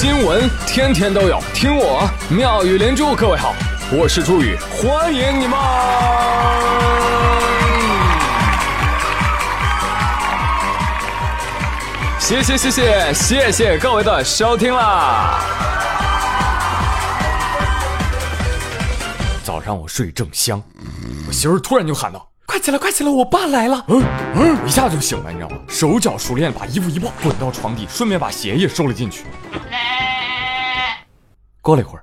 新闻天天都有，听我妙语连珠。各位好，我是朱宇，欢迎你们！谢谢谢谢谢谢各位的收听啦！早上我睡正香，我媳妇突然就喊道。快起来，快起来！我爸来了。嗯嗯，一下就醒了，你知道吗？手脚熟练，把衣服一抱，滚到床底，顺便把鞋也收了进去。过了一会儿，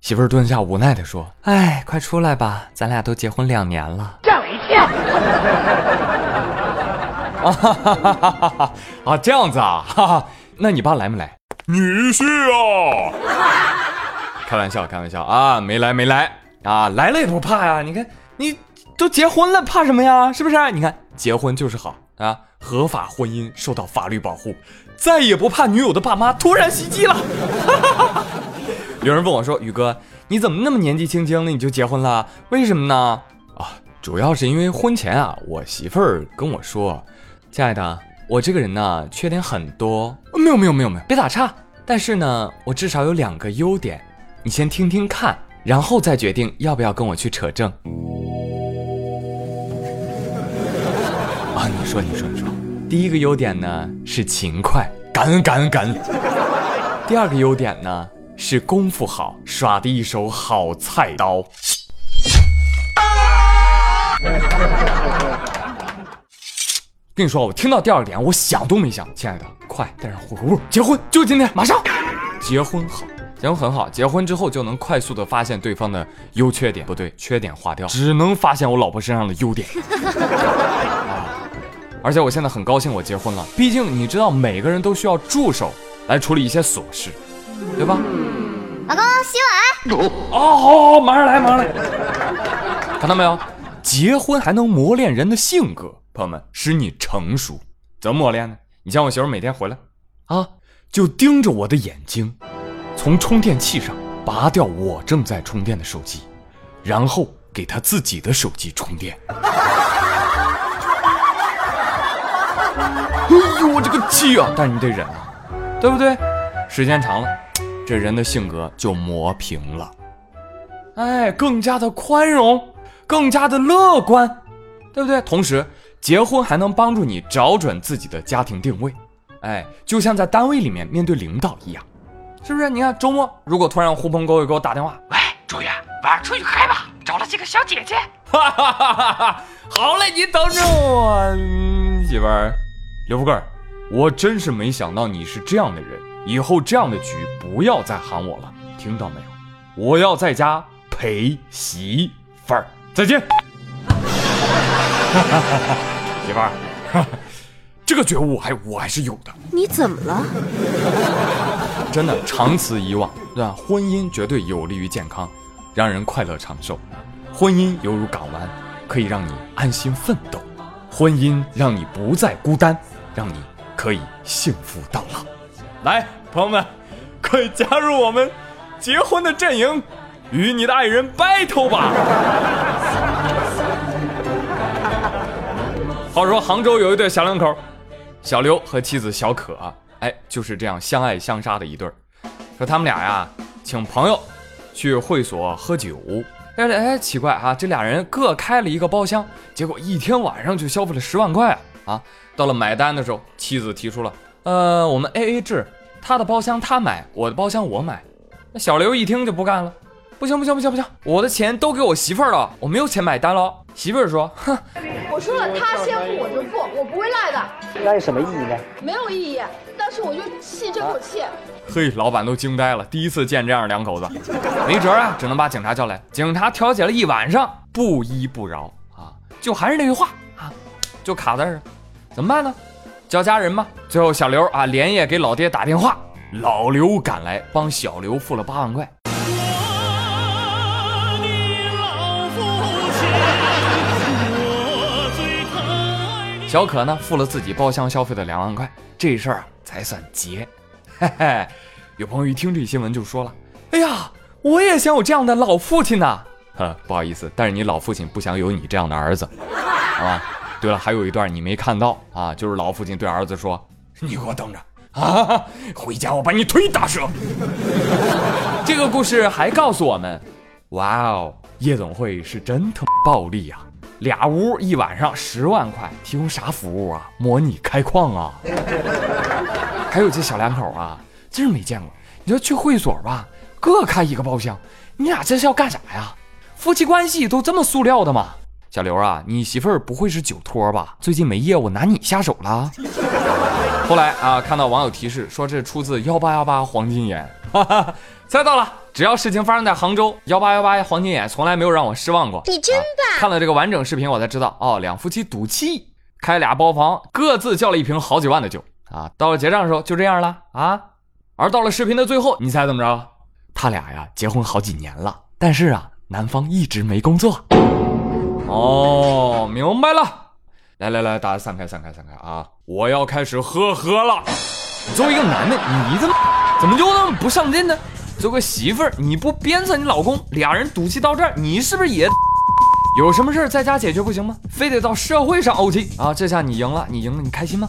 媳妇儿蹲下，无奈地说：“哎，快出来吧，咱俩都结婚两年了。”吓我一跳！啊哈哈哈哈哈！啊，这样子啊，哈哈，那你爸来没来？女婿啊！开玩笑，开玩笑啊，没来，没来啊，来了也不怕呀。你看你。都结婚了，怕什么呀？是不是？你看，结婚就是好啊，合法婚姻受到法律保护，再也不怕女友的爸妈突然袭击了。有人问我说：“宇哥，你怎么那么年纪轻轻的你就结婚了？为什么呢？”啊，主要是因为婚前啊，我媳妇儿跟我说：“亲爱的，我这个人呢，缺点很多。没有没有没有没有，别打岔。但是呢，我至少有两个优点，你先听听看，然后再决定要不要跟我去扯证。”你说，你说，你说，第一个优点呢是勤快，感恩感恩感恩。第二个优点呢是功夫好，耍的一手好菜刀。跟你说，我听到第二点，我想都没想，亲爱的，快带上户口簿，结婚就今天，马上结婚好，结婚很好，结婚之后就能快速的发现对方的优缺点，不对，缺点划掉，只能发现我老婆身上的优点。而且我现在很高兴，我结婚了。毕竟你知道，每个人都需要助手来处理一些琐事，对吧？老公洗碗。哦，好，好，马上来，马上来。看到没有？结婚还能磨练人的性格，朋友们，使你成熟。怎么磨练呢？你像我媳妇每天回来，啊，就盯着我的眼睛，从充电器上拔掉我正在充电的手机，然后给她自己的手机充电。呦，我这个气啊！但是你得忍啊，对不对？时间长了，这人的性格就磨平了，哎，更加的宽容，更加的乐观，对不对？同时，结婚还能帮助你找准自己的家庭定位，哎，就像在单位里面面对领导一样，是不是？你看周末如果突然狐朋狗友给我打电话，喂，周元，晚上出去嗨吧，找了几个小姐姐，哈哈哈哈哈！好嘞，你等着我，媳妇儿。刘富贵，我真是没想到你是这样的人。以后这样的局不要再喊我了，听到没有？我要在家陪媳妇儿。再见。媳妇儿，这个觉悟还我还是有的。你怎么了？真的，长此以往，对吧？婚姻绝对有利于健康，让人快乐长寿。婚姻犹如港湾，可以让你安心奋斗。婚姻让你不再孤单。让你可以幸福到老，来，朋友们，快加入我们结婚的阵营，与你的爱人 battle 吧！话说杭州有一对小两口，小刘和妻子小可，哎，就是这样相爱相杀的一对。说他们俩呀，请朋友去会所喝酒，哎哎，奇怪啊，这俩人各开了一个包厢，结果一天晚上就消费了十万块！啊，到了买单的时候，妻子提出了，呃，我们 A A 制，他的包厢他买，我的包厢我买。那小刘一听就不干了，不行不行不行不行，我的钱都给我媳妇儿了，我没有钱买单了。媳妇儿说，哼，我说了，他先付我就付，我不会赖的。那有什么意义呢？没有意义，但是我就气这口气。嘿，老板都惊呆了，第一次见这样两口子，没辙啊，只能把警察叫来。警察调解了一晚上，不依不饶啊，就还是那句话啊，就卡在这儿。怎么办呢？叫家人吗？最后小刘啊连夜给老爹打电话，老刘赶来帮小刘付了八万块。小可呢付了自己包厢消费的两万块，这事儿啊才算结。嘿嘿，有朋友一听这新闻就说了：“哎呀，我也想有这样的老父亲呐！”呵，不好意思，但是你老父亲不想有你这样的儿子，好吧？对了，还有一段你没看到啊，就是老父亲对儿子说：“你给我等着，啊！回家我把你腿打折。这个故事还告诉我们，哇哦，夜总会是真他妈暴利啊！俩屋一晚上十万块，提供啥服务啊？模拟开矿啊？还有这小两口啊，真是没见过。你说去会所吧，各开一个包厢，你俩这是要干啥呀？夫妻关系都这么塑料的吗？小刘啊，你媳妇儿不会是酒托吧？最近没业务，拿你下手了？后来啊，看到网友提示说这出自幺八幺八黄金眼，哈哈，猜到了。只要事情发生在杭州，幺八幺八黄金眼从来没有让我失望过。你真棒！看了这个完整视频，我才知道哦，两夫妻赌气开俩包房，各自叫了一瓶好几万的酒啊。到了结账的时候就这样了啊。而到了视频的最后，你猜怎么着？他俩呀结婚好几年了，但是啊，男方一直没工作。哦，明白了。来来来，大家散开散开散开啊！我要开始呵呵了。作为一个男的，你怎么怎么就那么不上进呢？做个媳妇儿，你不鞭策你老公，俩人赌气到这儿，你是不是也 有什么事儿在家解决不行吗？非得到社会上怄气啊？这下你赢了，你赢了，你开心吗？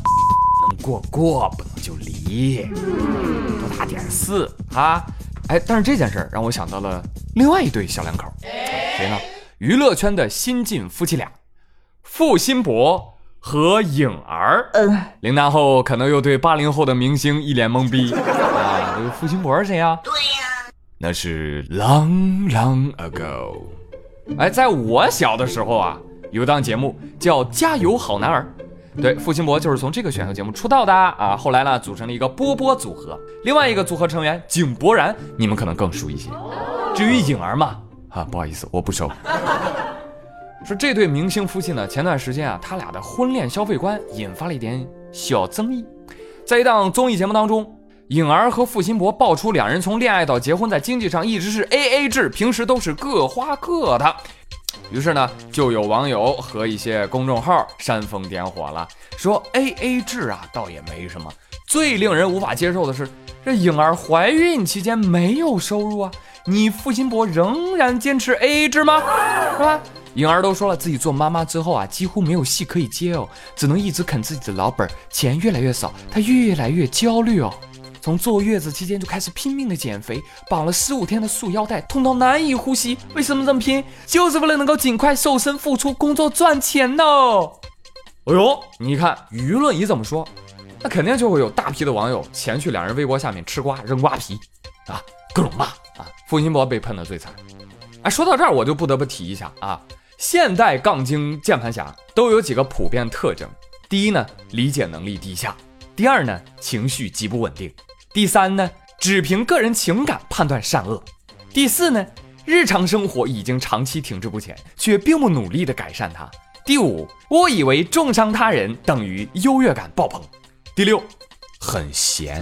能过过，不能就离，多打点事啊！哎，但是这件事儿让我想到了另外一对小两口，谁呢？娱乐圈的新晋夫妻俩，付辛博和颖儿。嗯，零零后可能又对八零后的明星一脸懵逼 啊！这个付辛博是谁呀？对呀，那是 long long ago。哎，在我小的时候啊，有档节目叫《加油好男儿》，对，付辛博就是从这个选秀节目出道的啊。后来呢，组成了一个波波组合，另外一个组合成员井柏然，你们可能更熟一些。至于颖儿嘛。啊，不好意思，我不熟。说这对明星夫妻呢，前段时间啊，他俩的婚恋消费观引发了一点小争议。在一档综艺节目当中，颖儿和付辛博爆出两人从恋爱到结婚，在经济上一直是 A A 制，平时都是各花各的。于是呢，就有网友和一些公众号煽风点火了，说 A A 制啊，倒也没什么。最令人无法接受的是，这颖儿怀孕期间没有收入啊。你付辛博仍然坚持 A A 制吗？是吧？颖儿都说了，自己做妈妈之后啊，几乎没有戏可以接哦，只能一直啃自己的老本，钱越来越少，她越来越焦虑哦。从坐月子期间就开始拼命的减肥，绑了十五天的束腰带，痛到难以呼吸。为什么这么拼？就是为了能够尽快瘦身、复出、工作赚钱呢。哎呦，你看舆论一怎么说，那肯定就会有大批的网友前去两人微博下面吃瓜、扔瓜皮啊，各种骂。啊，付辛博被喷的最惨。哎，说到这儿，我就不得不提一下啊，现代杠精键盘侠都有几个普遍特征：第一呢，理解能力低下；第二呢，情绪极不稳定；第三呢，只凭个人情感判断善恶；第四呢，日常生活已经长期停滞不前，却并不努力的改善它；第五，误以为重伤他人等于优越感爆棚；第六。很闲，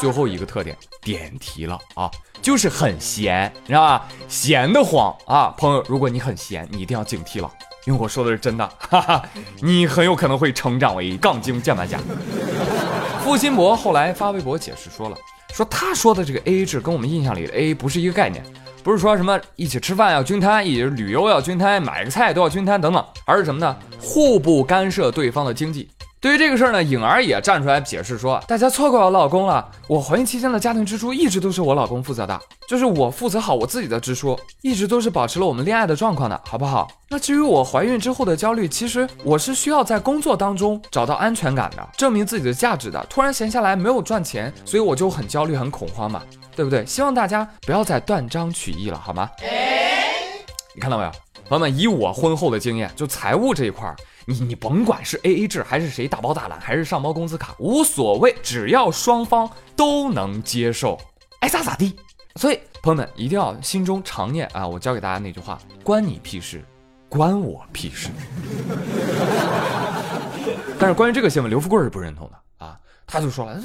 最后一个特点点题了啊，就是很闲，你知道吧？闲得慌啊，朋友，如果你很闲，你一定要警惕了，因为我说的是真的，哈哈，你很有可能会成长为杠精键盘侠。付辛博后来发微博解释说了，说他说的这个 A A 制跟我们印象里的 A A 不是一个概念，不是说什么一起吃饭要均摊，一起旅游要均摊，买个菜都要均摊等等，而是什么呢？互不干涉对方的经济。对于这个事儿呢，颖儿也站出来解释说：“大家错怪我老公了，我怀孕期间的家庭支出一直都是我老公负责的，就是我负责好我自己的支出，一直都是保持了我们恋爱的状况的，好不好？那至于我怀孕之后的焦虑，其实我是需要在工作当中找到安全感的，证明自己的价值的。突然闲下来没有赚钱，所以我就很焦虑、很恐慌嘛，对不对？希望大家不要再断章取义了，好吗？你看到没有，朋友们？以我婚后的经验，就财务这一块儿。”你你甭管是 A A 制还是谁大包大揽，还是上包工资卡，无所谓，只要双方都能接受，爱咋咋地。所以朋友们一定要心中常念啊，我教给大家那句话：关你屁事，关我屁事。但是关于这个新闻，刘富贵是不认同的啊，他就说了，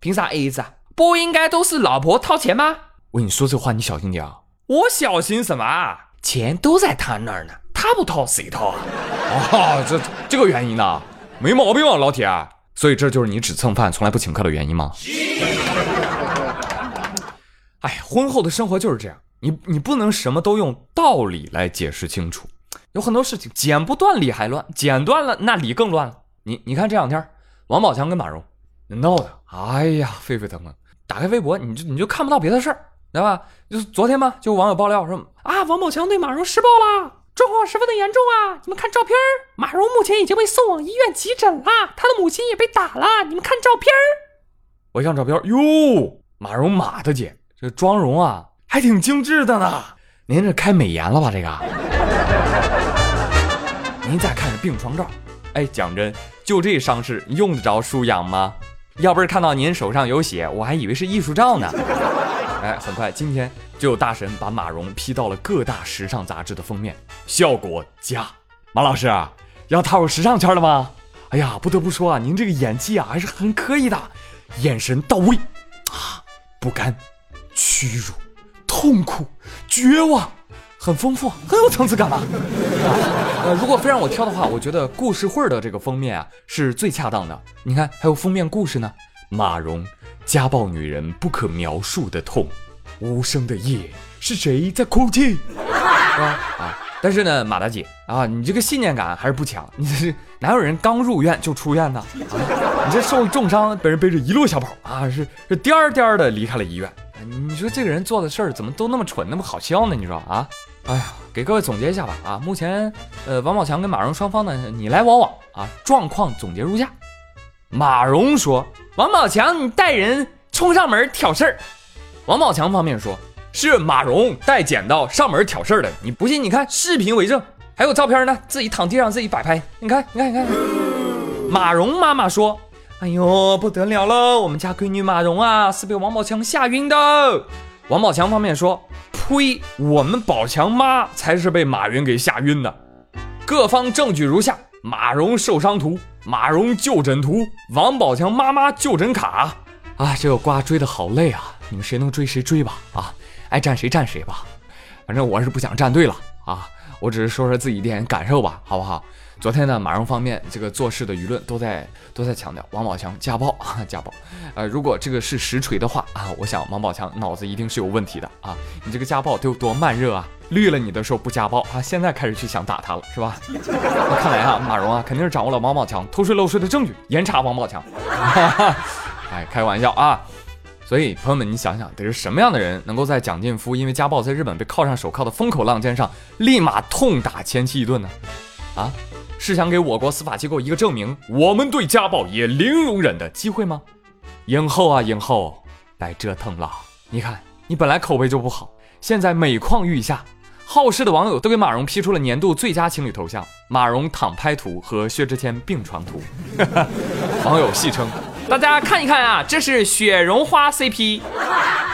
凭啥 A A 制啊？不应该都是老婆掏钱吗？我跟你说这话，你小心点啊。我小心什么？钱都在他那儿呢。他不掏谁掏啊？哦，这这个原因呢，没毛病啊，老铁。所以这就是你只蹭饭从来不请客的原因吗？哎，婚后的生活就是这样，你你不能什么都用道理来解释清楚，有很多事情剪不断理还乱，剪断了那理更乱了。你你看这两天，王宝强跟马蓉闹的，哎呀，沸沸腾腾。打开微博，你就你就看不到别的事儿，对吧？就是昨天嘛，就网友爆料说啊，王宝强对马蓉施暴了，状况十分的严重啊！你们看照片马蓉目前已经被送往医院急诊了，她的母亲也被打了，你们看照片我一看照片，哟，马蓉马大姐这妆容啊，还挺精致的呢。您这开美颜了吧？这个？您再看这病床照，哎，讲真，就这伤势用得着输氧吗？要不是看到您手上有血，我还以为是艺术照呢。哎，很快今天就有大神把马蓉 P 到了各大时尚杂志的封面，效果佳。马老师啊，要踏入时尚圈了吗？哎呀，不得不说啊，您这个演技啊还是很可以的，眼神到位啊，不甘、屈辱、痛苦、绝望，很丰富，很有层次感吧？呃，如果非让我挑的话，我觉得故事会的这个封面啊是最恰当的。你看，还有封面故事呢，马蓉家暴女人不可描述的痛，无声的夜是谁在哭泣？啊啊！但是呢，马大姐啊，你这个信念感还是不强。你这是哪有人刚入院就出院呢？啊，你这受重伤被人背着一路小跑啊，是是颠儿颠儿的离开了医院。你说这个人做的事儿怎么都那么蠢，那么好笑呢？你说啊？哎呀，给各位总结一下吧啊！目前，呃，王宝强跟马蓉双方呢，你来我往啊，状况总结如下：马蓉说，王宝强你带人冲上门挑事儿；王宝强方面说，是马蓉带剪刀上门挑事儿的。你不信，你看视频为证，还有照片呢，自己躺地上自己摆拍，你看，你看，你看。马蓉妈妈说，哎呦不得了了，我们家闺女马蓉啊，是被王宝强吓晕的。王宝强方面说。呸！我们宝强妈才是被马云给吓晕的。各方证据如下：马蓉受伤图、马蓉就诊图、王宝强妈妈就诊卡。啊，这个瓜追的好累啊！你们谁能追谁追吧！啊，爱站谁站谁吧。反正我是不想站队了啊，我只是说说自己一点感受吧，好不好？昨天呢，马蓉方面这个做事的舆论都在都在强调王宝强家暴啊 家暴，呃，如果这个是实锤的话啊，我想王宝强脑子一定是有问题的啊！你这个家暴得有多慢热啊？绿了你的时候不家暴啊，现在开始去想打他了是吧？那 看来啊，马蓉啊肯定是掌握了王宝强偷税漏税的证据，严查王宝强。哎，开玩笑啊！所以朋友们，你想想，得是什么样的人能够在蒋劲夫因为家暴在日本被铐上手铐的风口浪尖上，立马痛打前妻一顿呢？啊？是想给我国司法机构一个证明，我们对家暴也零容忍的机会吗？影后啊，影后，白折腾了。你看，你本来口碑就不好，现在每况愈下。好事的网友都给马蓉 P 出了年度最佳情侣头像：马蓉躺拍图和薛之谦病床图。网友戏称：“大家看一看啊，这是雪绒花 CP。”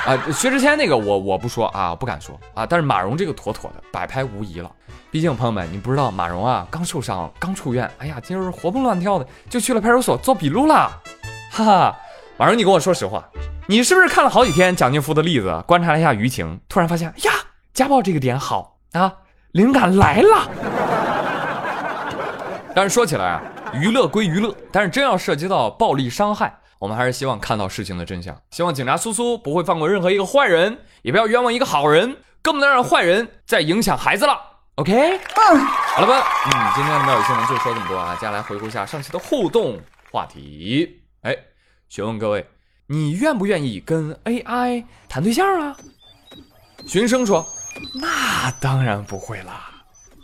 啊，薛之谦那个我我不说啊，不敢说啊，但是马蓉这个妥妥的摆拍无疑了。毕竟朋友们，你不知道马蓉啊，刚受伤，刚出院，哎呀，今儿活蹦乱跳的就去了派出所做笔录了，哈哈。马蓉，你跟我说实话，你是不是看了好几天蒋劲夫的例子，观察了一下舆情，突然发现呀，家暴这个点好啊，灵感来了。但是说起来啊，娱乐归娱乐，但是真要涉及到暴力伤害，我们还是希望看到事情的真相，希望警察苏苏不会放过任何一个坏人，也不要冤枉一个好人，更不能让坏人再影响孩子了。OK，嗯，好了吧，嗯，今天的妙语新闻就说这么多啊，接下来回顾一下上期的互动话题。哎，询问各位，你愿不愿意跟 AI 谈对象啊？寻声说，那当然不会啦，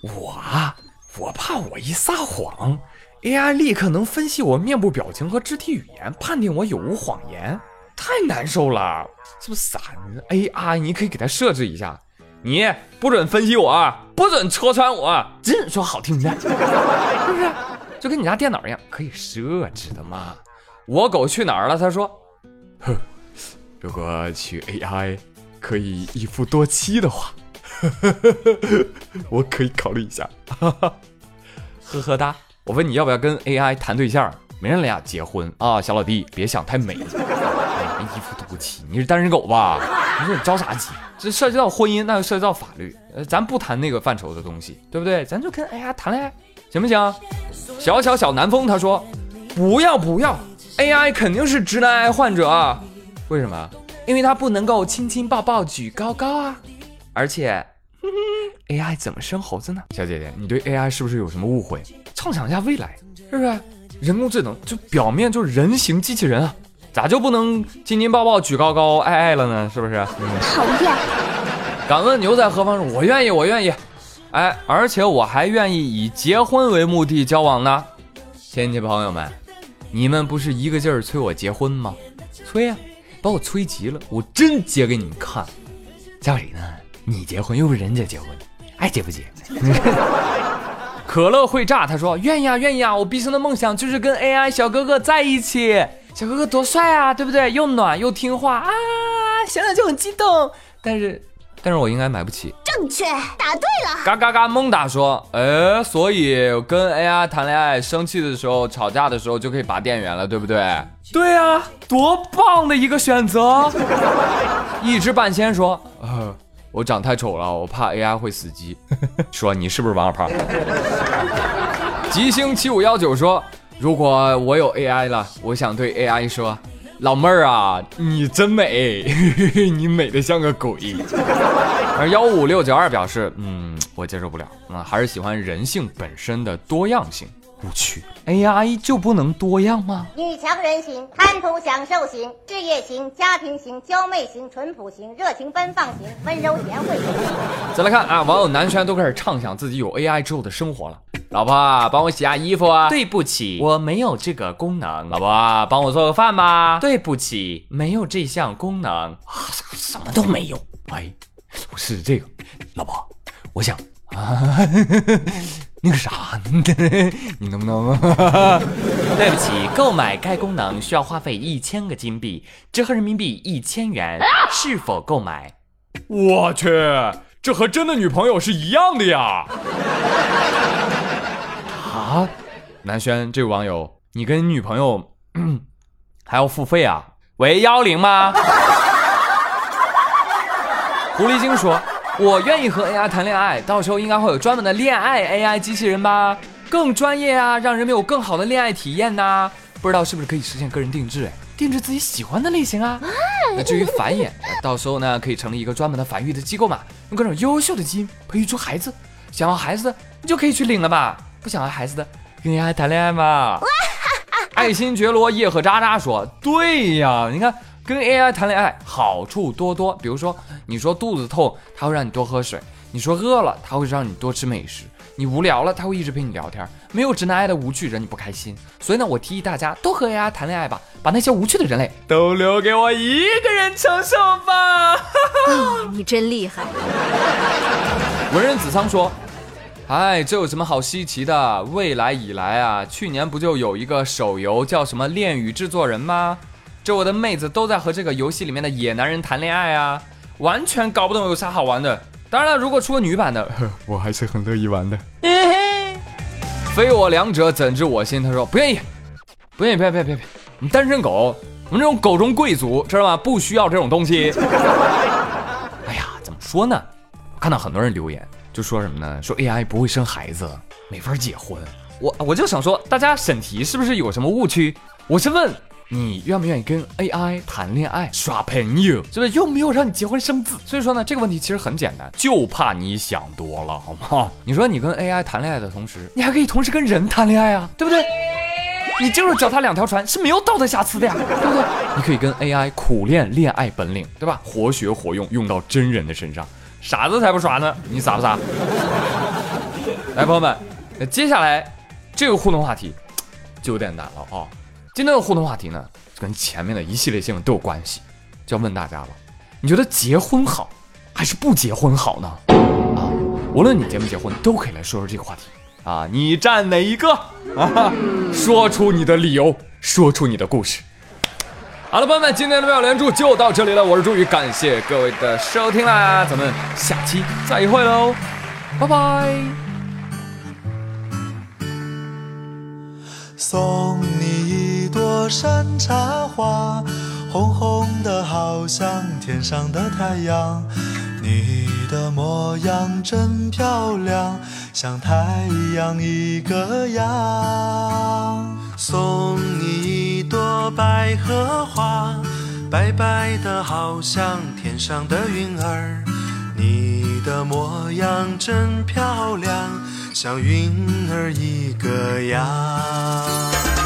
我啊，我怕我一撒谎，AI 立刻能分析我面部表情和肢体语言，判定我有无谎言，太难受了。是不是傻？AI 你可以给它设置一下。你不准分析我，不准戳穿我，只准说好听的，是不是？就跟你家电脑一样，可以设置的嘛。我狗去哪儿了？他说，哼，如果娶 AI 可以一夫多妻的话，呵呵呵我可以考虑一下。呵呵哒，我问你要不要跟 AI 谈对象？没人俩结婚啊，小老弟，别想太美。一夫多妻，你是单身狗吧？你说你着啥急？这涉及到婚姻，那就涉及到法律。呃，咱不谈那个范畴的东西，对不对？咱就跟 AI 谈恋爱，行不行？小小小南风他说，不要不要，AI 肯定是直男癌患者。为什么？因为他不能够亲亲抱抱举高高啊。而且，AI 怎么生猴子呢？小姐姐，你对 AI 是不是有什么误会？畅想一下未来，是不是？人工智能就表面就是人形机器人啊，咋就不能亲亲抱抱举高高爱爱了呢？是不是？讨厌，敢问牛在何方？我愿意，我愿意。哎，而且我还愿意以结婚为目的交往呢。亲戚朋友们，你们不是一个劲儿催我结婚吗？催呀、把我催急了，我真结给你们看。叫谁呢？你结婚又不是人家结婚，爱结不结？可乐会炸，他说愿意啊，愿意啊！我毕生的梦想就是跟 AI 小哥哥在一起。小哥哥多帅啊，对不对？又暖又听话啊，想想就很激动。但是，但是我应该买不起。正确，答对了。嘎嘎嘎！蒙达说，哎，所以跟 AI 谈恋爱，生气的时候、吵架的时候就可以拔电源了，对不对？对啊，多棒的一个选择！一知半仙说，呃，我长太丑了，我怕 AI 会死机。说你是不是王二胖？吉星七五幺九说，如果我有 AI 了，我想对 AI 说，老妹儿啊，你真美，你美得像个鬼。而幺五六九二表示，嗯，我接受不了，啊、还是喜欢人性本身的多样性。误区，AI 就不能多样吗？女强人型、贪图享受型、事业型、家庭型、娇媚型、淳朴型、热情奔放型、温柔贤惠型。再来看啊，网友南轩都开始畅想自己有 AI 之后的生活了。老婆啊，帮我洗下衣服啊！对不起，我没有这个功能。老婆啊，帮我做个饭吧！对不起，没有这项功能。啊，什么都没有。喂，我试试这个。老婆，我想啊，那个啥，你能不能？对不起，购买该功能需要花费一千个金币，折合人民币一千元，是否购买？我去，这和真的女朋友是一样的呀！啊，南轩这位网友，你跟女朋友、嗯、还要付费啊？喂，幺零吗？狐狸精说：“我愿意和 AI 谈恋爱，到时候应该会有专门的恋爱 AI 机器人吧，更专业啊，让人们有更好的恋爱体验呐、不知道是不是可以实现个人定制？哎，定制自己喜欢的类型啊。那至于繁衍，呃到时候呢可以成立一个专门的繁育的机构嘛，用各种优秀的基因培育出孩子。想要孩子的，你就可以去领了吧。不想要孩子的，跟 AI 谈恋爱嘛。爱新觉罗叶赫渣渣说：“对呀，你看跟 AI 谈恋爱好处多多。比如说，你说肚子痛，它会让你多喝水；你说饿了，它会让你多吃美食；你无聊了，它会一直陪你聊天。没有直男癌的无趣惹你不开心。所以呢，我提议大家都和 AI 谈恋爱吧，把那些无趣的人类都留给我一个人承受吧。”你真厉害。文人子桑说：“哎，这有什么好稀奇的？未来以来啊，去年不就有一个手游叫什么《恋与制作人》吗？我的妹子都在和这个游戏里面的野男人谈恋爱啊，完全搞不懂有啥好玩的。当然了，如果出个女版的，我还是很乐意玩的。非我两者，怎知我心？他说不愿意，不愿意，别别别别，你单身狗，我们这种狗中贵族，知道吗？不需要这种东西。哎呀，怎么说呢？看到很多人留言，就说什么呢？说 AI 不会生孩子，没法结婚。我我就想说，大家审题是不是有什么误区？我是问你愿不愿意跟 AI 谈恋爱、耍朋友，是不是又没有让你结婚生子？所以说呢，这个问题其实很简单，就怕你想多了，好吗？你说你跟 AI 谈恋爱的同时，你还可以同时跟人谈恋爱啊，对不对？你就是脚踏两条船是没有道德瑕疵的呀，对不对？你可以跟 AI 苦练恋爱本领，对吧？活学活用，用到真人的身上，傻子才不耍呢！你傻不傻？来，朋友们，那接下来这个互动话题就有点难了啊、今天的互动话题呢，跟前面的一系列新闻都有关系，就要问大家了，你觉得结婚好还是不结婚好呢？啊，无论你结没结婚，都可以来说说这个话题啊，你站哪一个啊？说出你的理由，说出你的故事。好了，朋友们，今天的妙连珠就到这里了，我是朱宇，感谢各位的收听啦，咱们下期再会喽，拜拜。送山茶花，红红的好像天上的太阳。你的模样真漂亮，像太阳一个样。送你一朵百合花，白白的好像天上的云儿。你的模样真漂亮，像云儿一个样。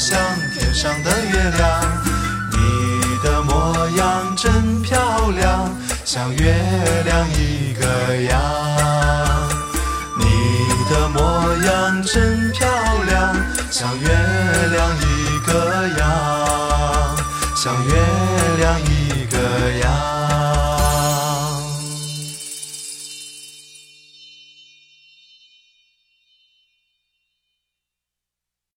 像天上的月亮你的模样真漂亮像月亮一个样。